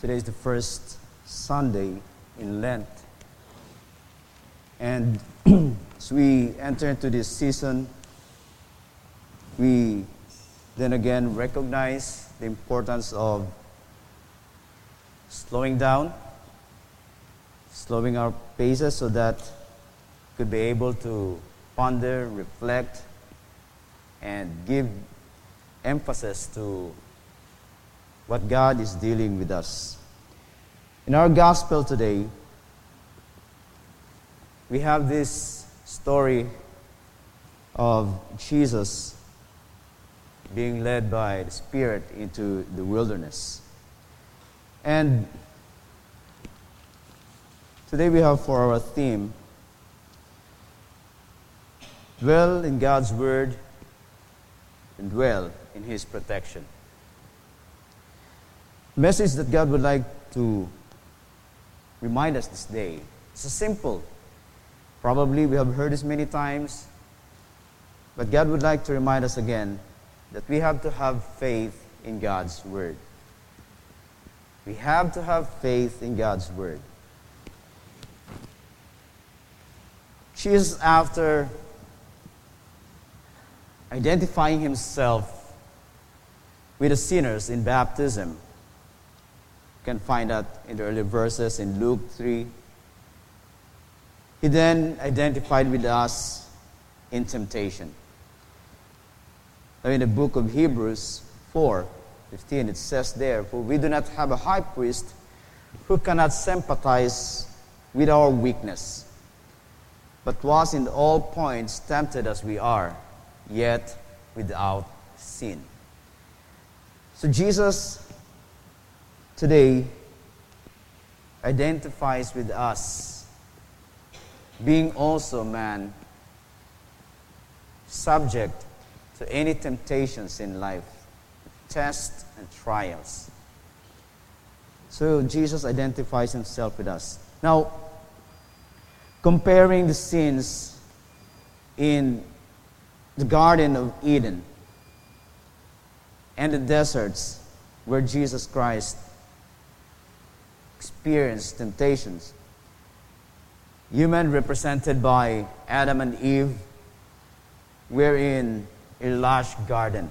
Today is the first Sunday in Lent. And as we enter into this season, we then again recognize the importance of slowing down, slowing our paces so that we could be able to ponder, reflect, and give emphasis to what God is dealing with us. In our gospel today, we have this story of Jesus being led by the Spirit into the wilderness. And today we have for our theme dwell in God's Word and dwell in His protection message that God would like to remind us this day. It's a simple. Probably we have heard this many times, but God would like to remind us again that we have to have faith in God's Word. We have to have faith in God's Word. Jesus, after identifying himself with the sinners in baptism, can find that in the early verses in Luke 3. He then identified with us in temptation. Now in the book of Hebrews 4 15, it says there, For we do not have a high priest who cannot sympathize with our weakness, but was in all points tempted as we are, yet without sin. So Jesus today identifies with us, being also man, subject to any temptations in life, tests and trials. So Jesus identifies himself with us. Now, comparing the sins in the Garden of Eden and the deserts where Jesus Christ experienced temptations. Human represented by Adam and Eve were in a lush garden,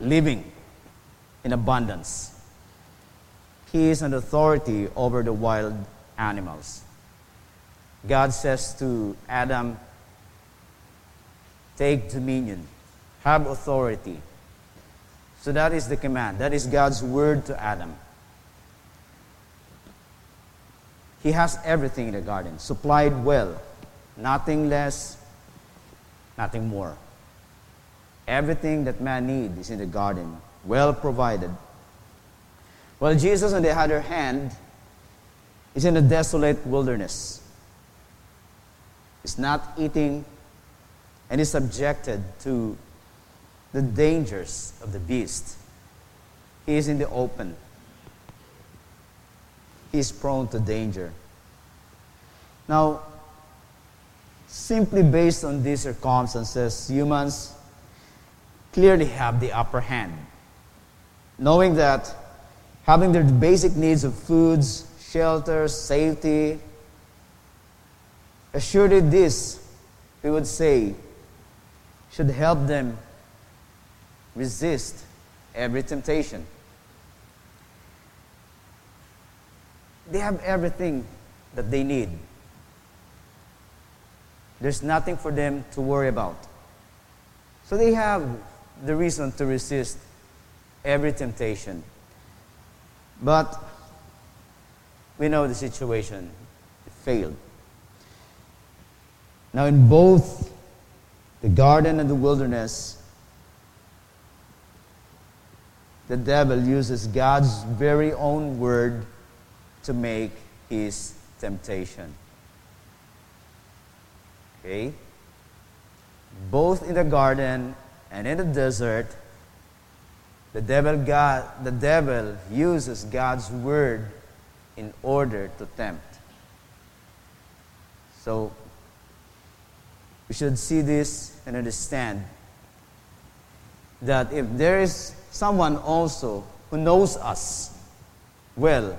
living in abundance. He is an authority over the wild animals. God says to Adam, Take dominion, have authority. So that is the command. That is God's word to Adam. He has everything in the garden, supplied well, nothing less, nothing more. Everything that man needs is in the garden, well provided. While Jesus, on the other hand, is in a desolate wilderness. He's not eating and is subjected to the dangers of the beast. He is in the open is prone to danger. Now, simply based on these circumstances, humans clearly have the upper hand. Knowing that having their basic needs of foods, shelter, safety, assuredly this, we would say, should help them resist every temptation. They have everything that they need. There's nothing for them to worry about. So they have the reason to resist every temptation. But we know the situation it failed. Now, in both the garden and the wilderness, the devil uses God's very own word to make his temptation. Okay? Both in the garden and in the desert, the devil, God, the devil uses God's word in order to tempt. So, we should see this and understand that if there is someone also who knows us, well,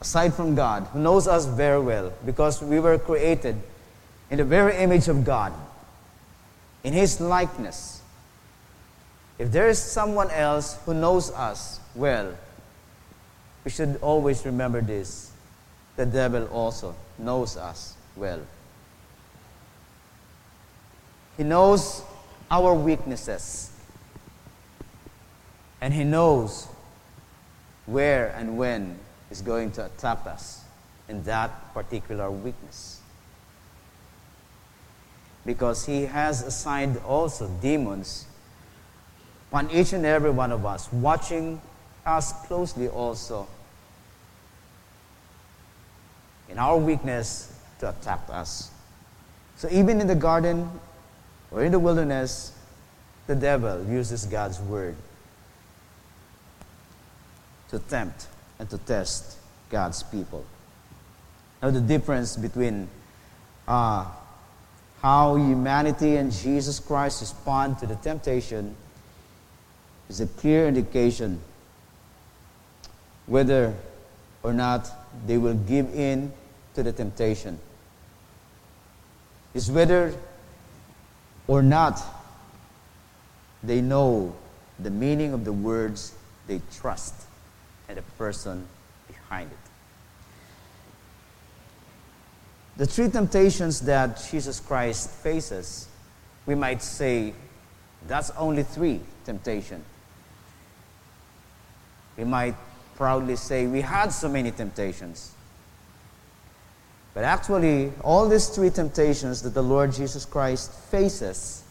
aside from God, who knows us very well, because we were created in the very image of God, in His likeness. If there is someone else who knows us well, we should always remember this. The devil also knows us well. He knows our weaknesses. And He knows where and when He's going to attack us in that particular weakness. Because He has assigned also demons on each and every one of us, watching us closely also in our weakness to attack us. So even in the garden or in the wilderness, the devil uses God's word to tempt and to test God's people. Now, the difference between uh, how humanity and Jesus Christ respond to the temptation is a clear indication whether or not they will give in to the temptation. Is whether or not they know the meaning of the words they trust and the person behind it. The three temptations that Jesus Christ faces, we might say that's only three temptations. We might proudly say we had so many temptations. But actually, all these three temptations that the Lord Jesus Christ faces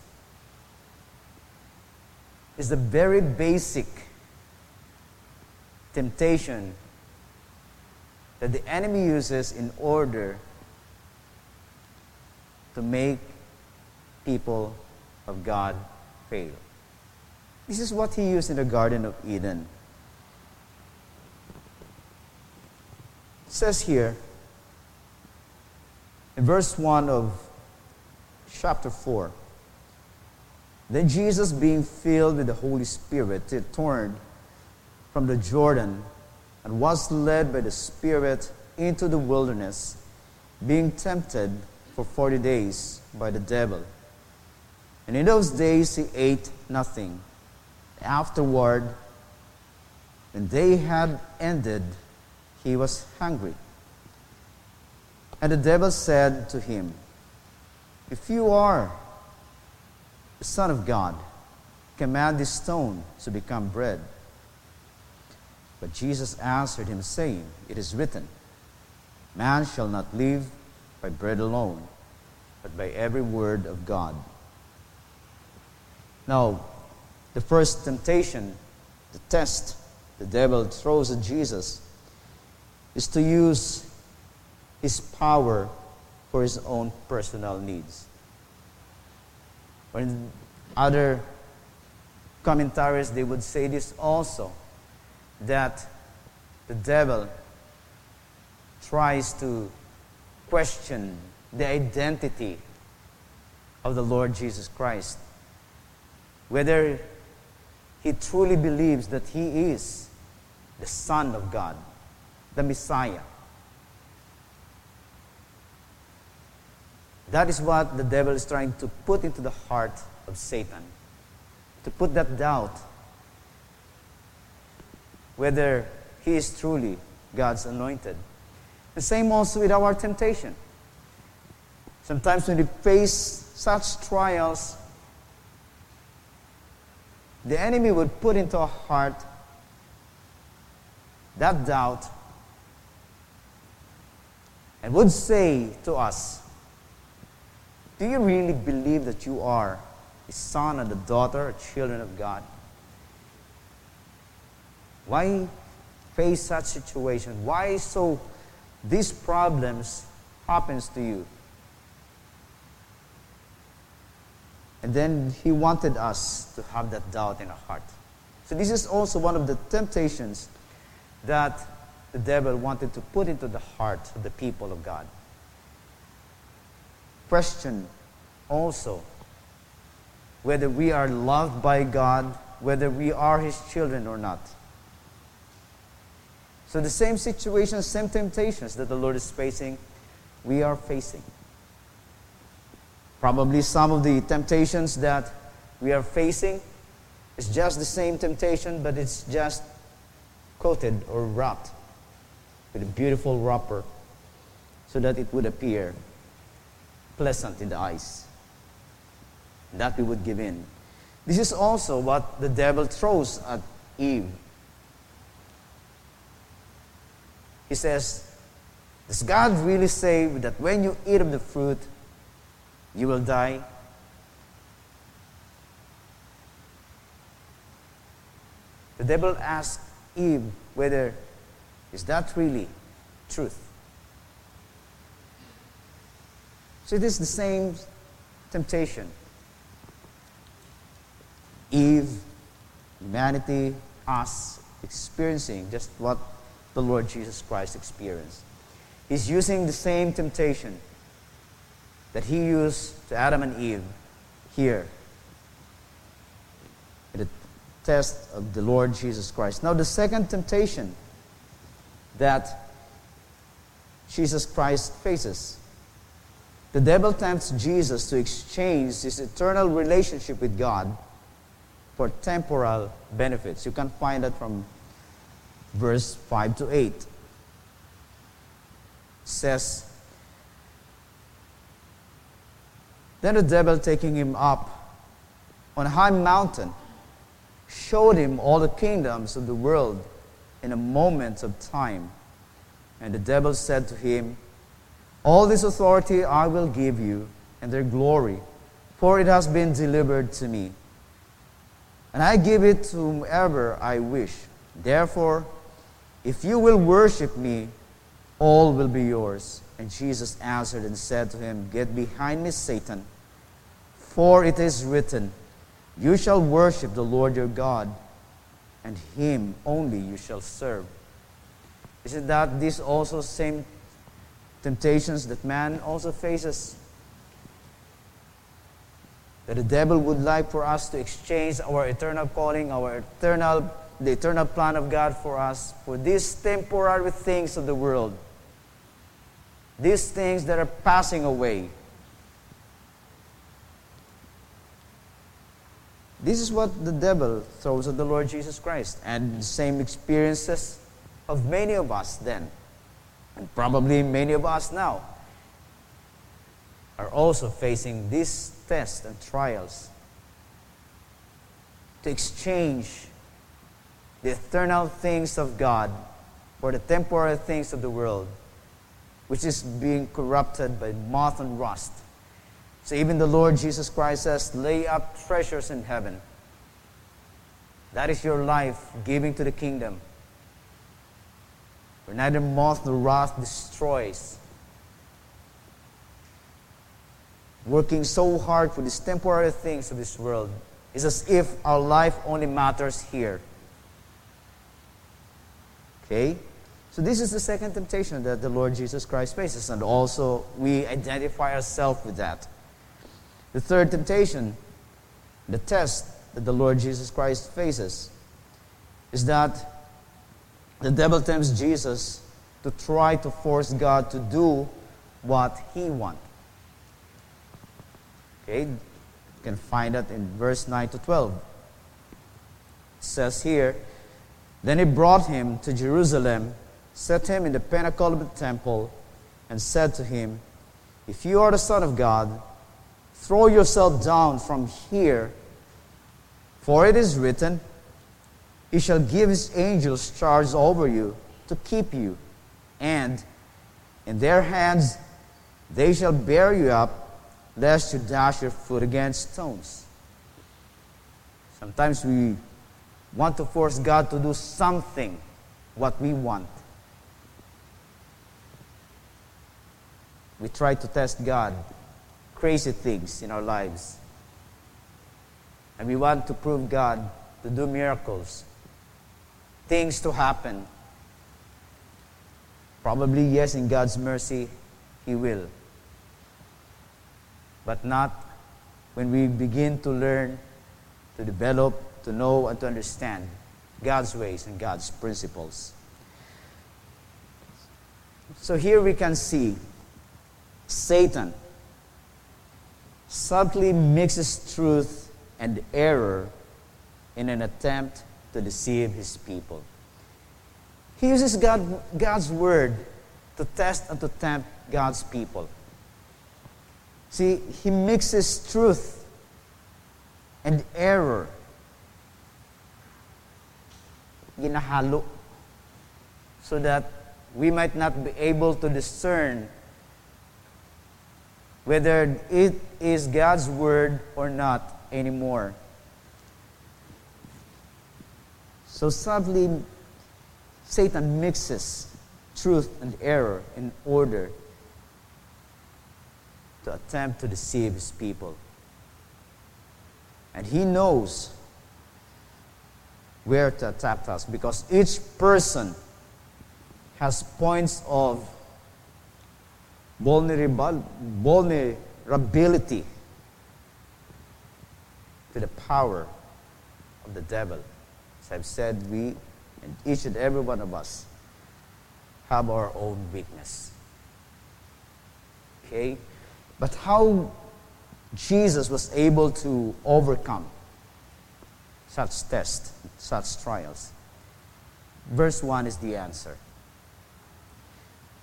is the very basic temptation that the enemy uses in order to make people of God fail. This is what he used in the Garden of Eden. It says here, in verse 1 of chapter 4, then Jesus, being filled with the Holy Spirit, returned from the Jordan and was led by the Spirit into the wilderness, being tempted for forty days by the devil. And in those days he ate nothing. Afterward, when they had ended, he was hungry. And the devil said to him, If you are the Son of God, command this stone to become bread. But Jesus answered him, saying, It is written, Man shall not live by bread alone, but by every word of God. Now, the first temptation, the test the devil throws at Jesus, is to use his power for his own personal needs. Or in other commentaries, they would say this also that the devil tries to question the identity of the Lord Jesus Christ. Whether he truly believes that he is the Son of God, the Messiah. That is what the devil is trying to put into the heart of Satan. To put that doubt whether he is truly God's anointed. The same also with our temptation. Sometimes when we face such trials, the enemy would put into our heart that doubt and would say to us, Do you really believe that you are a son and a daughter, or children of God? Why face such situation? Why so these problems happens to you? And then he wanted us to have that doubt in our heart. So this is also one of the temptations that the devil wanted to put into the heart of the people of God. Question also whether we are loved by God, whether we are his children or not. So the same situations, same temptations that the Lord is facing, we are facing. Probably some of the temptations that we are facing is just the same temptation, but it's just coated or wrapped with a beautiful wrapper so that it would appear pleasant in the eyes. That we would give in. This is also what the devil throws at Eve. He says, Does God really say that when you eat of the fruit, you will die? The devil asked Eve whether is that really truth. So it is the same temptation. Eve, humanity, us experiencing just what the Lord Jesus Christ experienced. He's using the same temptation that he used to Adam and Eve here in the test of the Lord Jesus Christ. Now, the second temptation that Jesus Christ faces. The devil tempts Jesus to exchange his eternal relationship with God for temporal benefits. You can find that from verse 5 to 8. Says, Then the devil, taking him up on a high mountain, showed him all the kingdoms of the world in a moment of time. And the devil said to him, All this authority I will give you, and their glory, for it has been delivered to me and I give it to whomever I wish. Therefore, if you will worship me, all will be yours. And Jesus answered and said to him, Get behind me, Satan, for it is written, You shall worship the Lord your God, and him only you shall serve. Isn't that these also same temptations that man also faces? that the devil would like for us to exchange our eternal calling, our eternal, the eternal plan of God for us, for these temporary things of the world, these things that are passing away. This is what the devil throws at the Lord Jesus Christ, and the same experiences of many of us then, and probably many of us now, are also facing these tests and trials to exchange the eternal things of God for the temporal things of the world, which is being corrupted by moth and rust. So even the Lord Jesus Christ says, lay up treasures in heaven. That is your life giving to the kingdom. Where neither moth nor rust destroys, working so hard for these temporary things of this world is as if our life only matters here. Okay? So this is the second temptation that the Lord Jesus Christ faces, and also we identify ourselves with that. The third temptation, the test that the Lord Jesus Christ faces, is that the devil tempts Jesus to try to force God to do what he wants. Okay, you can find that in verse 9 to 12. It says here, Then he brought him to Jerusalem, set him in the pinnacle of the temple, and said to him, If you are the Son of God, throw yourself down from here, for it is written, He shall give His angels charge over you to keep you, and in their hands they shall bear you up lest you dash your foot against stones. Sometimes we want to force God to do something what we want. We try to test God, crazy things in our lives. And we want to prove God to do miracles, things to happen. Probably, yes, in God's mercy, He will but not when we begin to learn, to develop, to know, and to understand God's ways and God's principles. So here we can see Satan subtly mixes truth and error in an attempt to deceive his people. He uses God, God's word to test and to tempt God's people. See, he mixes truth and error. Ginahalo. So that we might not be able to discern whether it is God's word or not anymore. So sadly, Satan mixes truth and error in order to attempt to deceive his people. And he knows where to attack us because each person has points of vulnerability to the power of the devil. As I've said, we and each and every one of us have our own weakness. Okay? But how Jesus was able to overcome such tests, such trials. Verse 1 is the answer.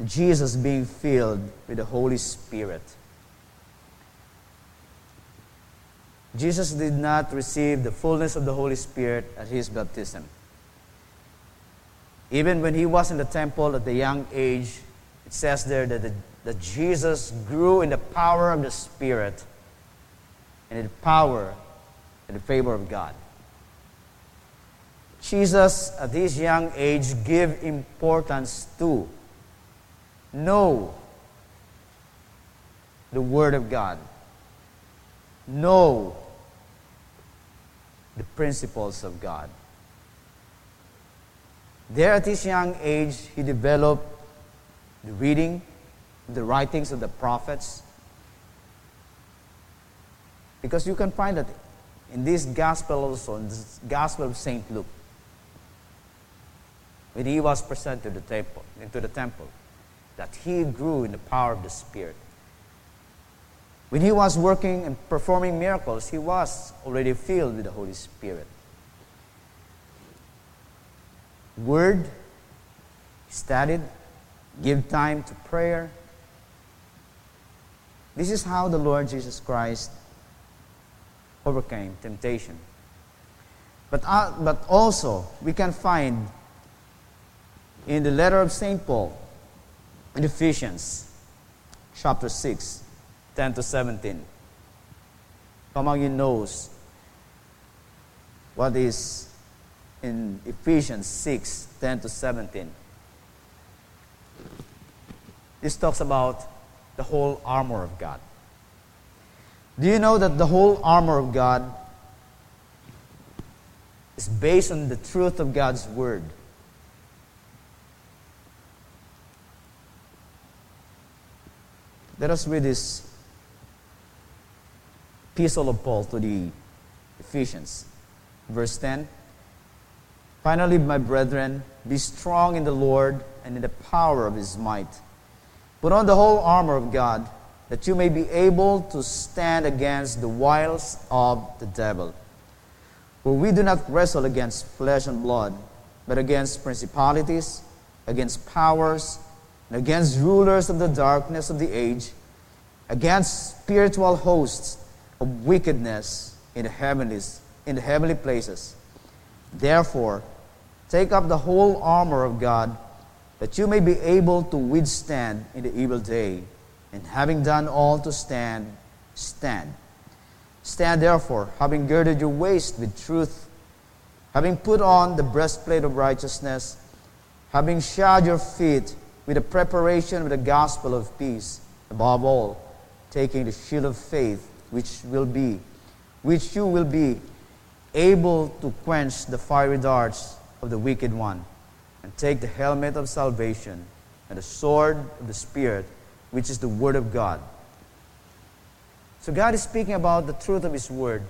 Jesus being filled with the Holy Spirit. Jesus did not receive the fullness of the Holy Spirit at his baptism. Even when he was in the temple at the young age, it says there that, the, that Jesus grew in the power of the Spirit and in the power and the favor of God. Jesus, at this young age, gave importance to know the Word of God, know the principles of God. There at this young age, he developed the reading, the writings of the prophets. Because you can find that in this gospel also, in this gospel of St. Luke, when he was presented to the temple, into the temple, that he grew in the power of the Spirit. When he was working and performing miracles, he was already filled with the Holy Spirit. Word, studied, give time to prayer. This is how the Lord Jesus Christ overcame temptation. But, uh, but also, we can find in the letter of St. Paul, in Ephesians chapter 6, 10 to 17. How among you knows what is in Ephesians 6, 10 to 17? This talks about the whole armor of God. Do you know that the whole armor of God is based on the truth of God's Word? Let us read this epistle of Paul to the Ephesians, verse 10. Finally, my brethren, be strong in the Lord and in the power of his might. Put on the whole armor of God, that you may be able to stand against the wiles of the devil. For we do not wrestle against flesh and blood, but against principalities, against powers, and against rulers of the darkness of the age, against spiritual hosts of wickedness in the heavenlies, in the heavenly places. Therefore, take up the whole armor of God, that you may be able to withstand in the evil day, and having done all to stand, stand. Stand therefore, having girded your waist with truth, having put on the breastplate of righteousness, having shod your feet with the preparation of the gospel of peace, above all, taking the shield of faith, which will be, which you will be able to quench the fiery darts of the wicked one, and take the helmet of salvation and the sword of the Spirit, which is the Word of God. So God is speaking about the truth of His Word.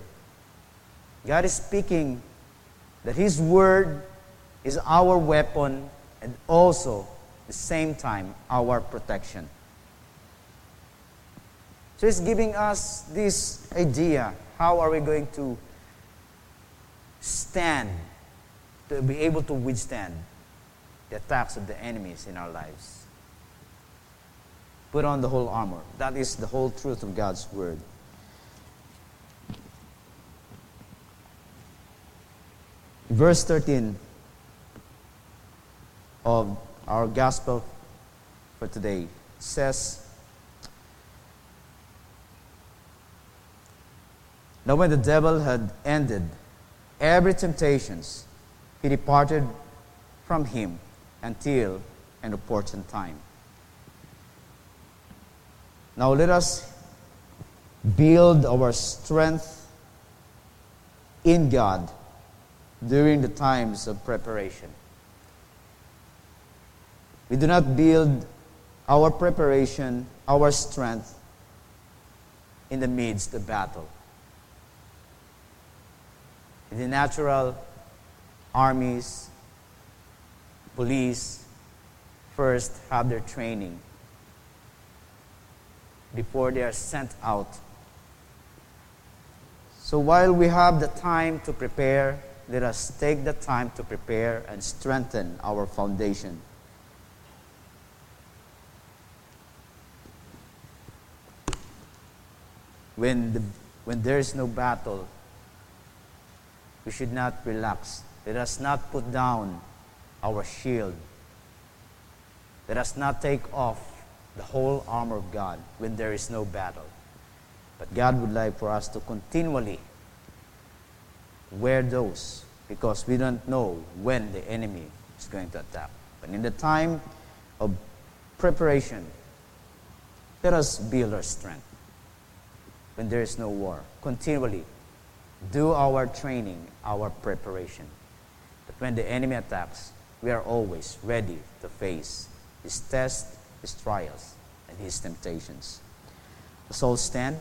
God is speaking that His Word is our weapon and also the same time, our protection. So it's giving us this idea how are we going to stand, to be able to withstand the attacks of the enemies in our lives. Put on the whole armor. That is the whole truth of God's Word. Verse 13 of our gospel for today says, Now when the devil had ended every temptations, he departed from him until an opportune time. Now let us build our strength in God during the times of preparation. We do not build our preparation, our strength in the midst of battle. In the natural armies, police first have their training before they are sent out. So while we have the time to prepare, let us take the time to prepare and strengthen our foundation. When, the, when there is no battle, we should not relax. Let us not put down our shield. Let us not take off the whole armor of God when there is no battle. But God would like for us to continually wear those because we don't know when the enemy is going to attack. But in the time of preparation, let us build our strength when there is no war. Continually do our training, our preparation. But when the enemy attacks, we are always ready to face his tests, his trials, and his temptations. Let's all stand.